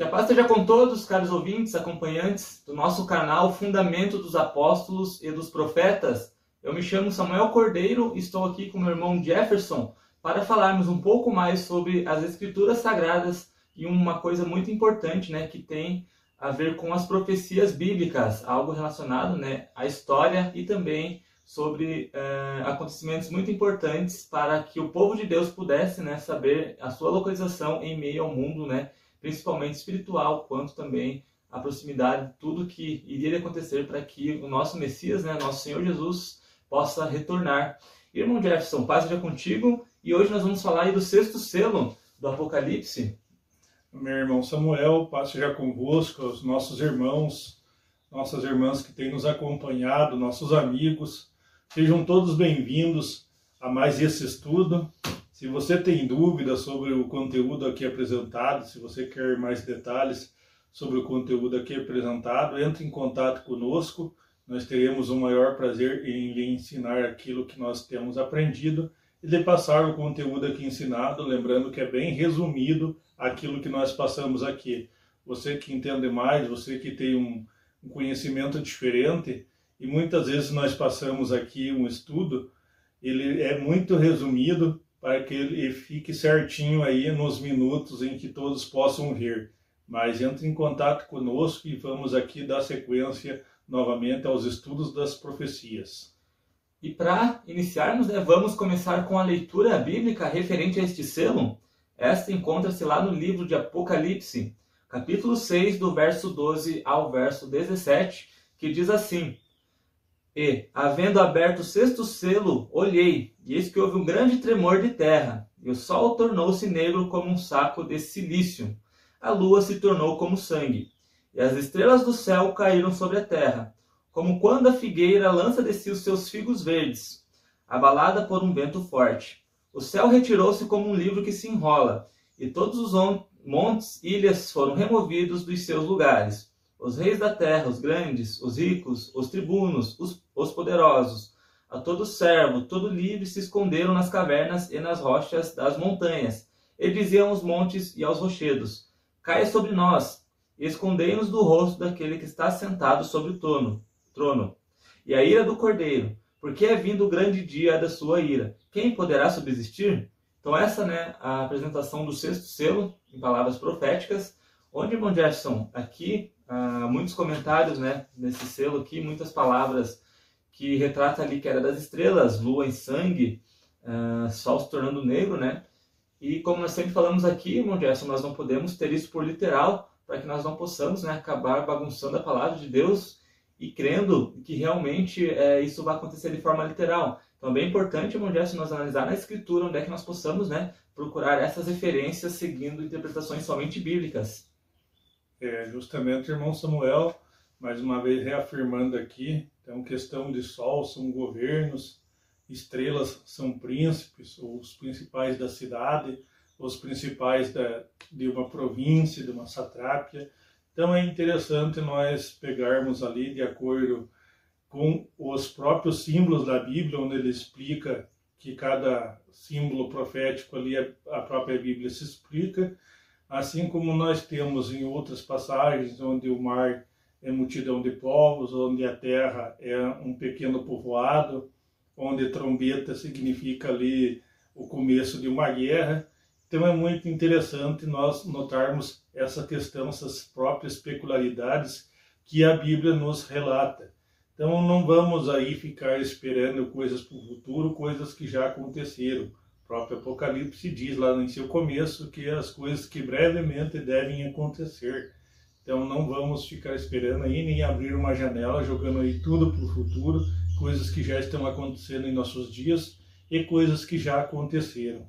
Que a paz esteja com todos, caros ouvintes, acompanhantes do nosso canal Fundamento dos Apóstolos e dos Profetas. Eu me chamo Samuel Cordeiro e estou aqui com meu irmão Jefferson para falarmos um pouco mais sobre as Escrituras Sagradas e uma coisa muito importante, né, que tem a ver com as profecias bíblicas, algo relacionado, né, à história e também sobre uh, acontecimentos muito importantes para que o povo de Deus pudesse, né, saber a sua localização em meio ao mundo, né, principalmente espiritual, quanto também a proximidade de tudo que iria acontecer para que o nosso Messias, né, nosso Senhor Jesus, possa retornar. Irmão Jefferson, paz seja contigo e hoje nós vamos falar do sexto selo do Apocalipse. Meu irmão Samuel, paz seja convosco, os nossos irmãos, nossas irmãs que têm nos acompanhado, nossos amigos, sejam todos bem-vindos a mais esse estudo. Se você tem dúvidas sobre o conteúdo aqui apresentado, se você quer mais detalhes sobre o conteúdo aqui apresentado, entre em contato conosco. Nós teremos o maior prazer em lhe ensinar aquilo que nós temos aprendido e de passar o conteúdo aqui ensinado, lembrando que é bem resumido aquilo que nós passamos aqui. Você que entende mais, você que tem um, um conhecimento diferente, e muitas vezes nós passamos aqui um estudo, ele é muito resumido, para que ele fique certinho aí nos minutos em que todos possam ver. Mas entre em contato conosco e vamos aqui dar sequência novamente aos estudos das profecias. E para iniciarmos, né, vamos começar com a leitura bíblica referente a este selo. Esta encontra-se lá no livro de Apocalipse, capítulo 6, do verso 12 ao verso 17, que diz assim: e, havendo aberto o sexto selo, olhei, e eis que houve um grande tremor de terra, e o sol tornou-se negro como um saco de silício. A lua se tornou como sangue, e as estrelas do céu caíram sobre a terra, como quando a figueira lança de si os seus figos verdes, abalada por um vento forte. O céu retirou-se como um livro que se enrola, e todos os montes e ilhas foram removidos dos seus lugares os reis da terra, os grandes, os ricos, os tribunos, os, os poderosos, a todo servo, todo livre se esconderam nas cavernas e nas rochas das montanhas, e diziam aos montes e aos rochedos: Caia sobre nós, e escondei-nos do rosto daquele que está sentado sobre o trono, trono. E a ira do cordeiro, porque é vindo o grande dia da sua ira. Quem poderá subsistir? Então essa, né, a apresentação do sexto selo, em palavras proféticas, onde, irmão Jefferson, aqui uh, muitos comentários né, nesse selo aqui, muitas palavras que retrata ali que era das estrelas, lua em sangue, uh, sol se tornando negro, né? E como nós sempre falamos aqui, irmão Gerson, nós não podemos ter isso por literal, para que nós não possamos né, acabar bagunçando a palavra de Deus e crendo que realmente é, isso vai acontecer de forma literal. Então é bem importante, irmão Gerson, nós analisar na escritura onde é que nós possamos né, procurar essas referências seguindo interpretações somente bíblicas é, justamente irmão Samuel, mais uma vez reafirmando aqui, então questão de sol são governos, estrelas são príncipes, os principais da cidade, os principais da, de uma província, de uma satrápia. Então é interessante nós pegarmos ali de acordo com os próprios símbolos da Bíblia, onde ele explica que cada símbolo profético ali a própria Bíblia se explica, Assim como nós temos em outras passagens onde o mar é multidão de povos, onde a terra é um pequeno povoado, onde trombeta significa ali o começo de uma guerra. Então é muito interessante nós notarmos essa questão, essas próprias peculiaridades que a Bíblia nos relata. Então não vamos aí ficar esperando coisas para o futuro, coisas que já aconteceram próprio Apocalipse diz lá em seu começo que as coisas que brevemente devem acontecer. Então não vamos ficar esperando aí nem abrir uma janela jogando aí tudo para o futuro, coisas que já estão acontecendo em nossos dias e coisas que já aconteceram.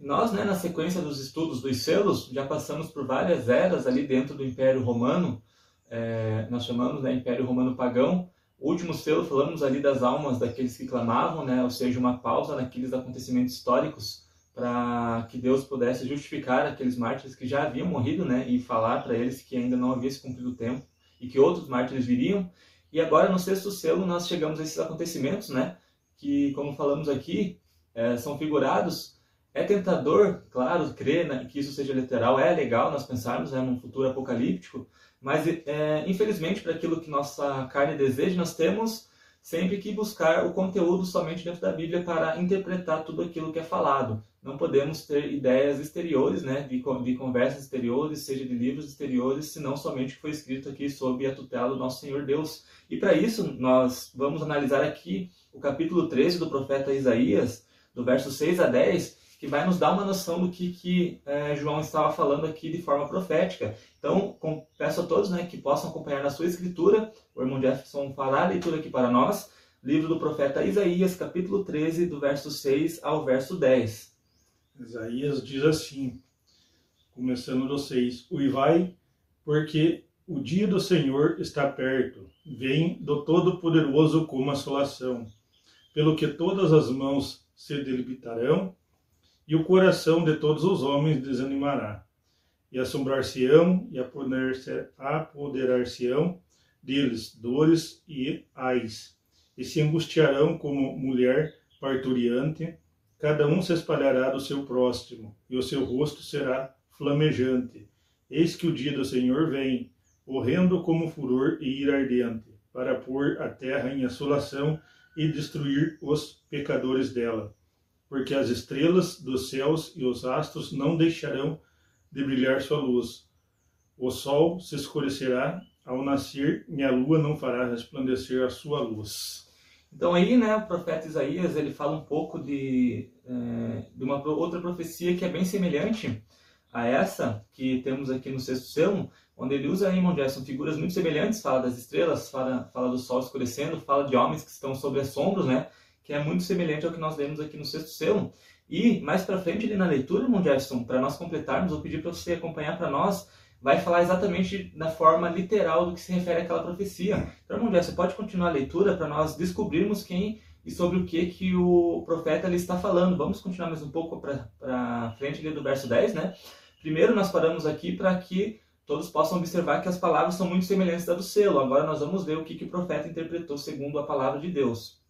Nós, né, na sequência dos estudos dos selos, já passamos por várias eras ali dentro do Império Romano, é, nós chamamos né, Império Romano Pagão, último selo, falamos ali das almas daqueles que clamavam, né? ou seja, uma pausa naqueles acontecimentos históricos para que Deus pudesse justificar aqueles mártires que já haviam morrido né? e falar para eles que ainda não havia se cumprido o tempo e que outros mártires viriam. E agora, no sexto selo, nós chegamos a esses acontecimentos, né? que, como falamos aqui, é, são figurados É tentador, claro, crer né, que isso seja literal, é legal nós pensarmos né, num futuro apocalíptico, mas é, infelizmente para aquilo que nossa carne deseja, nós temos sempre que buscar o conteúdo somente dentro da Bíblia para interpretar tudo aquilo que é falado. Não podemos ter ideias exteriores, né, de, de conversas exteriores, seja de livros exteriores, senão somente o que foi escrito aqui sob a tutela do nosso Senhor Deus. E para isso, nós vamos analisar aqui o capítulo 13 do profeta Isaías, do verso 6 a 10, que vai nos dar uma noção do que, que é, João estava falando aqui de forma profética. Então, com, peço a todos né, que possam acompanhar na sua escritura, o irmão Jefferson fará a leitura aqui para nós, livro do profeta Isaías, capítulo 13, do verso 6 ao verso 10. Isaías diz assim, começando do 6, Uivai, porque o dia do Senhor está perto, vem do Todo-Poderoso como assolação, pelo que todas as mãos se debilitarão e o coração de todos os homens desanimará. E assombrar-se-ão e apoderar-se-ão deles dores e ais, e se angustiarão como mulher parturiante, cada um se espalhará do seu próximo, e o seu rosto será flamejante. Eis que o dia do Senhor vem, horrendo como furor e ira ardente, para pôr a terra em assolação e destruir os pecadores dela porque as estrelas dos céus e os astros não deixarão de brilhar sua luz. O sol se escurecerá ao nascer e a lua não fará resplandecer a sua luz. Então aí, né, o profeta Isaías ele fala um pouco de, é, de uma outra profecia que é bem semelhante a essa que temos aqui no sexto selo, onde ele usa aí, Jackson, figuras muito semelhantes, fala das estrelas, fala, fala do sol escurecendo, fala de homens que estão sobre assombros, né, que é muito semelhante ao que nós lemos aqui no sexto selo. E mais para frente ali na leitura, irmão Jefferson, para nós completarmos, vou pedir para você acompanhar para nós, vai falar exatamente da forma literal do que se refere àquela profecia. Então, irmão Jefferson, pode continuar a leitura para nós descobrirmos quem e sobre o que que o profeta ali está falando. Vamos continuar mais um pouco para frente ali do verso 10, né? Primeiro nós paramos aqui para que todos possam observar que as palavras são muito semelhantes da do selo. Agora nós vamos ver o que, que o profeta interpretou segundo a palavra de Deus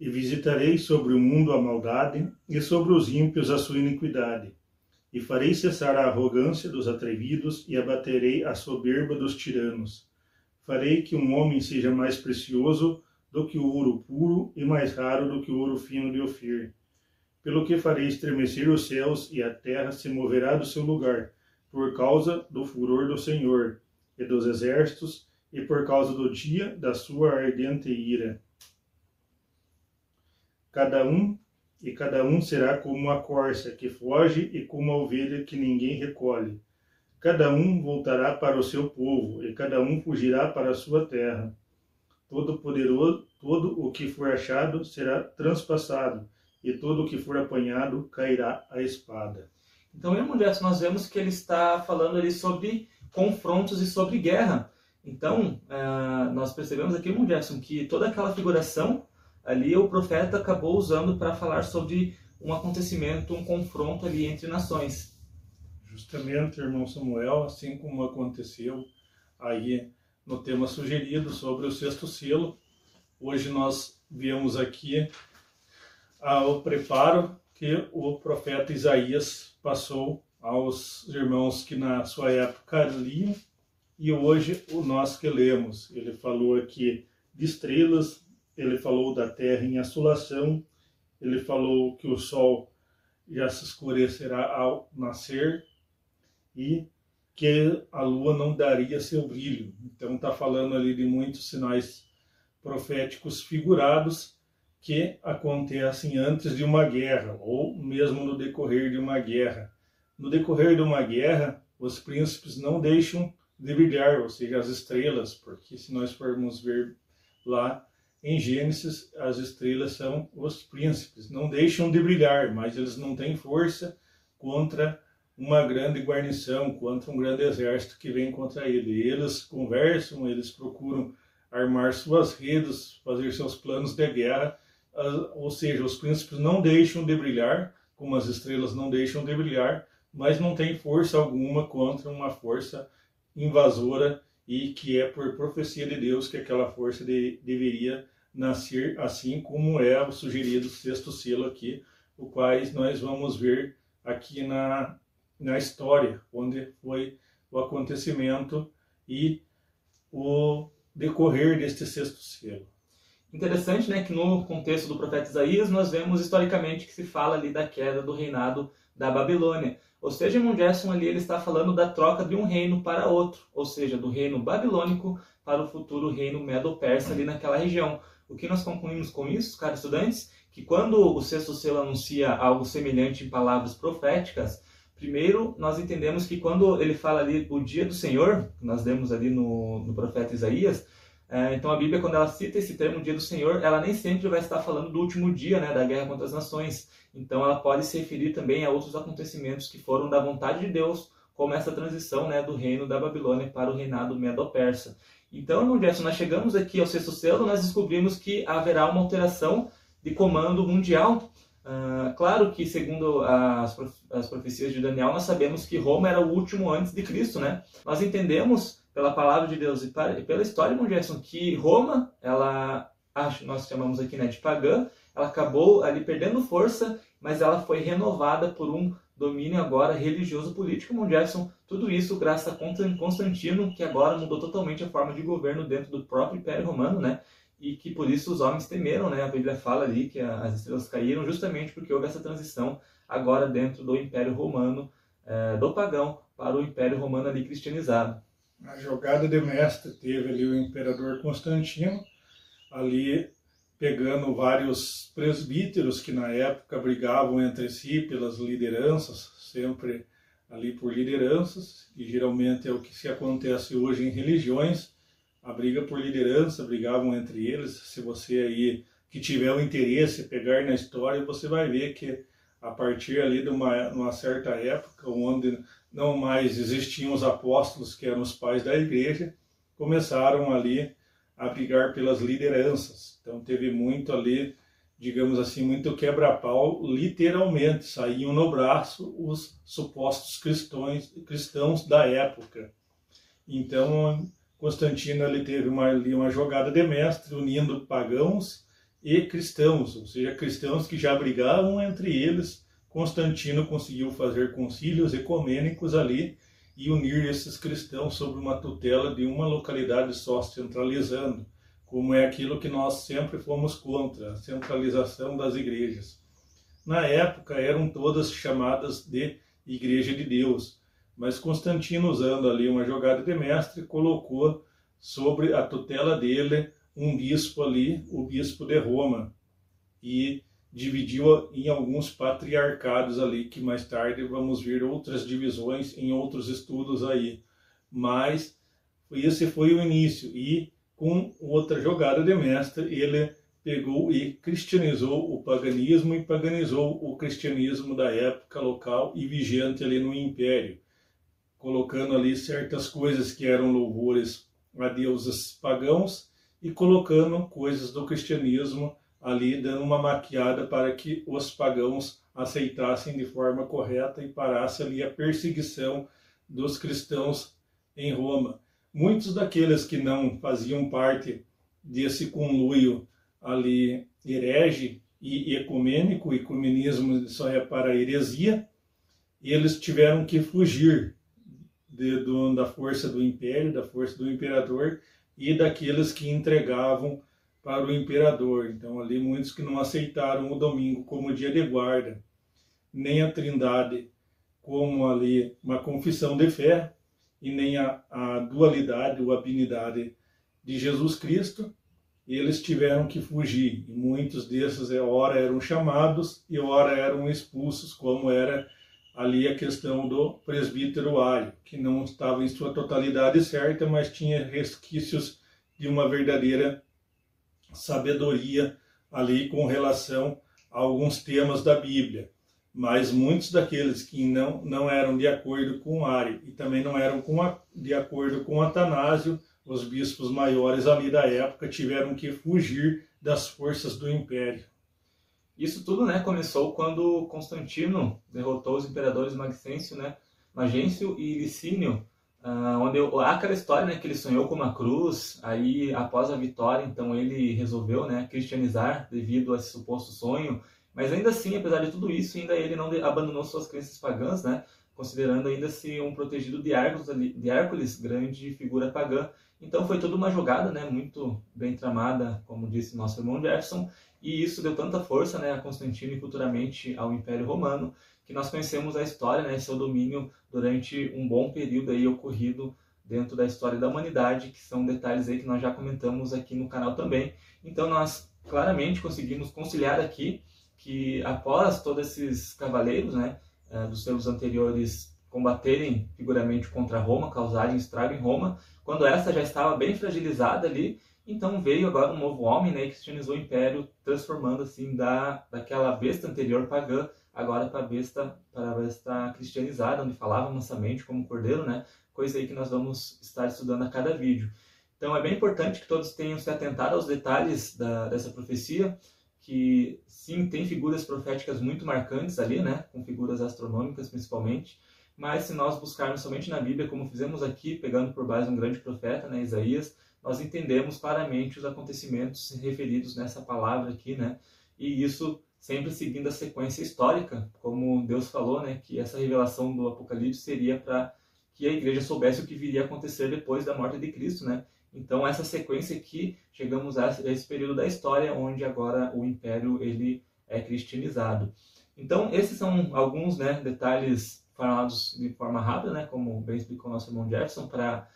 e visitarei sobre o mundo a maldade, e sobre os ímpios a sua iniquidade. E farei cessar a arrogância dos atrevidos, e abaterei a soberba dos tiranos. Farei que um homem seja mais precioso do que o ouro puro, e mais raro do que o ouro fino de Ofir. Pelo que farei estremecer os céus, e a terra se moverá do seu lugar, por causa do furor do Senhor, e dos exércitos, e por causa do dia da sua ardente ira cada um e cada um será como a corça que foge e como a ovelha que ninguém recolhe. Cada um voltará para o seu povo e cada um fugirá para a sua terra. Todo poderoso, todo o que for achado será transpassado e todo o que for apanhado cairá à espada. Então, irmão Jefferson, nós vemos que ele está falando ali sobre confrontos e sobre guerra. Então, uh, nós percebemos aqui, Jefferson, que toda aquela figuração ali o profeta acabou usando para falar sobre um acontecimento, um confronto ali entre nações. Justamente, irmão Samuel, assim como aconteceu aí no tema sugerido sobre o sexto selo, hoje nós viemos aqui ao preparo que o profeta Isaías passou aos irmãos que na sua época liam e hoje o nós que lemos. Ele falou aqui de estrelas, ele falou da terra em assolação, ele falou que o sol já se escurecerá ao nascer e que a lua não daria seu brilho. Então está falando ali de muitos sinais proféticos figurados que acontecem antes de uma guerra ou mesmo no decorrer de uma guerra. No decorrer de uma guerra, os príncipes não deixam de brilhar, ou seja, as estrelas, porque se nós formos ver lá, em Gênesis, as estrelas são os príncipes. Não deixam de brilhar, mas eles não têm força contra uma grande guarnição, contra um grande exército que vem contra ele. Eles conversam, eles procuram armar suas redes, fazer seus planos de guerra, ou seja, os príncipes não deixam de brilhar, como as estrelas não deixam de brilhar, mas não têm força alguma contra uma força invasora e que é por profecia de Deus que aquela força de, deveria nascer assim como é o sugerido sexto selo aqui, o quais nós vamos ver aqui na, na história, onde foi o acontecimento e o decorrer deste sexto selo. Interessante, né, que no contexto do profeta Isaías nós vemos historicamente que se fala ali da queda do reinado da Babilônia. Ou seja, irmão Gerson ali ele está falando da troca de um reino para outro, ou seja, do reino babilônico para o futuro reino medo-persa ali naquela região. O que nós concluímos com isso, caros estudantes? Que quando o sexto selo anuncia algo semelhante em palavras proféticas, primeiro nós entendemos que quando ele fala ali o dia do Senhor, que nós lemos ali no, no profeta Isaías, é, então a Bíblia, quando ela cita esse termo, dia do Senhor, ela nem sempre vai estar falando do último dia, né, da guerra contra as nações. Então ela pode se referir também a outros acontecimentos que foram da vontade de Deus, como essa transição né, do reino da Babilônia para o reinado medo-persa. Então, no Gerson, nós chegamos aqui ao sexto selo, nós descobrimos que haverá uma alteração de comando mundial. Uh, claro que, segundo as, as profecias de Daniel, nós sabemos que Roma era o último antes de Cristo, né? Nós entendemos pela palavra de Deus e, pela história, irmão que Roma, ela, acho, nós chamamos aqui né, de pagã, ela acabou ali perdendo força, mas ela foi renovada por um domínio agora religioso político, irmão tudo isso graças a Constantino, que agora mudou totalmente a forma de governo dentro do próprio Império Romano, né? E que por isso os homens temeram, né? A Bíblia fala ali que as estrelas caíram justamente porque houve essa transição agora dentro do Império Romano, eh, do pagão, para o Império Romano ali cristianizado. A jogada de mestre teve ali o imperador Constantino, ali pegando vários presbíteros que na época brigavam entre si pelas lideranças, sempre ali por lideranças, e geralmente é o que se acontece hoje em religiões, a briga por liderança, brigavam entre eles. Se você aí que tiver o interesse pegar na história, você vai ver que a partir ali de uma, uma certa época, onde não mais existiam os apóstolos, que eram os pais da igreja, começaram ali a brigar pelas lideranças. Então teve muito ali, digamos assim, muito quebra-pau, literalmente, saíam no braço os supostos cristãos, cristãos da época. Então Constantino ele teve uma, ali uma jogada de mestre, unindo pagãos e cristãos, ou seja, cristãos que já brigavam entre eles Constantino conseguiu fazer concílios ecumênicos ali e unir esses cristãos sob uma tutela de uma localidade só, centralizando, como é aquilo que nós sempre fomos contra, a centralização das igrejas. Na época eram todas chamadas de Igreja de Deus, mas Constantino, usando ali uma jogada de mestre, colocou sobre a tutela dele um bispo ali, o bispo de Roma, e dividiu em alguns patriarcados ali, que mais tarde vamos ver outras divisões em outros estudos aí. Mas esse foi o início. E com outra jogada de mestre, ele pegou e cristianizou o paganismo e paganizou o cristianismo da época local e vigente ali no império, colocando ali certas coisas que eram louvores a deuses pagãos e colocando coisas do cristianismo ali dando uma maquiada para que os pagãos aceitassem de forma correta e parasse ali a perseguição dos cristãos em Roma. Muitos daqueles que não faziam parte desse conluio ali herege e ecumênico, ecumenismo só é para heresia, eles tiveram que fugir de, do, da força do império, da força do imperador e daqueles que entregavam para o imperador. Então, ali muitos que não aceitaram o domingo como dia de guarda, nem a trindade como ali uma confissão de fé, e nem a, a dualidade ou a binidade de Jesus Cristo, eles tiveram que fugir. E muitos desses, é, ora, eram chamados e ora eram expulsos, como era ali a questão do presbítero Ario, que não estava em sua totalidade certa, mas tinha resquícios de uma verdadeira sabedoria ali com relação a alguns temas da Bíblia. Mas muitos daqueles que não, não eram de acordo com Ari e também não eram a, de acordo com Atanásio, os bispos maiores ali da época tiveram que fugir das forças do império. Isso tudo né, começou quando Constantino derrotou os imperadores Maxêncio, né, Magêncio e Licínio Uh, onde eu, há aquela história né, que ele sonhou com uma cruz, aí após a vitória, então ele resolveu né, cristianizar devido a esse suposto sonho, Mas ainda assim, apesar de tudo isso, ainda ele não abandonou suas crenças pagãs, né? considerando ainda-se um protegido de Hércules, de Hércules, grande figura pagã. Então foi toda uma jogada né, muito bem tramada, como disse nosso irmão Jefferson, e isso deu tanta força né, a Constantino e futuramente ao Império Romano, que nós conhecemos a história, né, seu domínio durante um bom período aí ocorrido dentro da história da humanidade, que são detalhes aí que nós já comentamos aqui no canal também. Então nós claramente conseguimos conciliar aqui que após todos esses cavaleiros, né, eh, dos seus anteriores combaterem figuramente contra Roma, causarem estrago em Roma, quando essa já estava bem fragilizada ali, então veio agora um novo homem né, e cristianizou o império, transformando assim da, daquela besta anterior pagã agora para a besta, para a besta cristianizada, onde falava mansamente como cordeiro, né? Coisa aí que nós vamos estar estudando a cada vídeo. Então é bem importante que todos tenham se atentado aos detalhes da, dessa profecia, que sim, tem figuras proféticas muito marcantes ali, né? Com figuras astronômicas principalmente. Mas se nós buscarmos somente na Bíblia, como fizemos aqui, pegando por base um grande profeta, né, Isaías, nós entendemos claramente os acontecimentos referidos nessa palavra aqui, né? E isso sempre seguindo a sequência histórica, como Deus falou, né, que essa revelação do Apocalipse seria para que a igreja soubesse o que viria a acontecer depois da morte de Cristo, né? Então essa sequência aqui, chegamos a esse período da história onde agora o império ele é cristianizado. Então esses são alguns, né, detalhes falados de forma rápida, né, como bem explicou nosso irmão Jefferson, para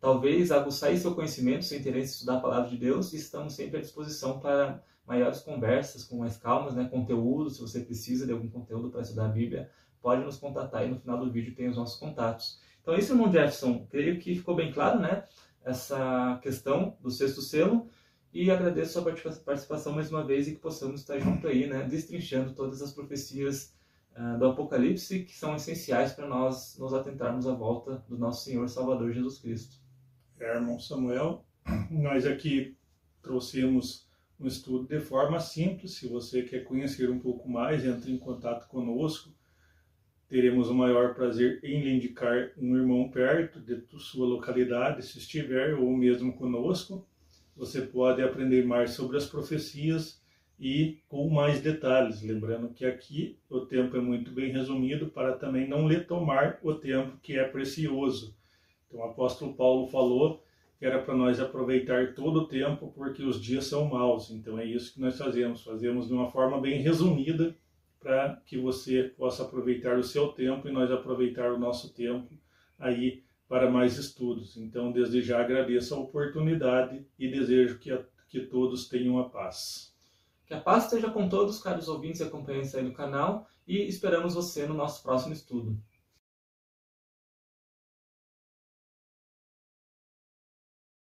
talvez aguçar seu conhecimento, seu interesse em estudar a palavra de Deus, e estamos sempre à disposição para maiores conversas com mais calmas, né, conteúdo, se você precisa de algum conteúdo para estudar a Bíblia, pode nos contatar e no final do vídeo tem os nossos contatos. Então isso, irmão Jefferson, creio que ficou bem claro, né, essa questão do sexto selo, e agradeço a sua participação mais uma vez e que possamos estar junto aí, né, destrinchando todas as profecias uh, do Apocalipse que são essenciais para nós nos atentarmos à volta do nosso Senhor Salvador Jesus Cristo. É, irmão Samuel, nós aqui trouxemos um estudo de forma simples. Se você quer conhecer um pouco mais, entre em contato conosco. Teremos o maior prazer em lhe indicar um irmão perto de sua localidade, se estiver, ou mesmo conosco. Você pode aprender mais sobre as profecias e com mais detalhes. Lembrando que aqui o tempo é muito bem resumido para também não lhe tomar o tempo que é precioso. Então, o apóstolo Paulo falou que era para nós aproveitar todo o tempo porque os dias são maus. Então, é isso que nós fazemos. Fazemos de uma forma bem resumida para que você possa aproveitar o seu tempo e nós aproveitar o nosso tempo aí para mais estudos. Então, desde já agradeço a oportunidade e desejo que, a, que todos tenham a paz. Que a paz esteja com todos, caros ouvintes e acompanhantes aí do canal, e esperamos você no nosso próximo estudo.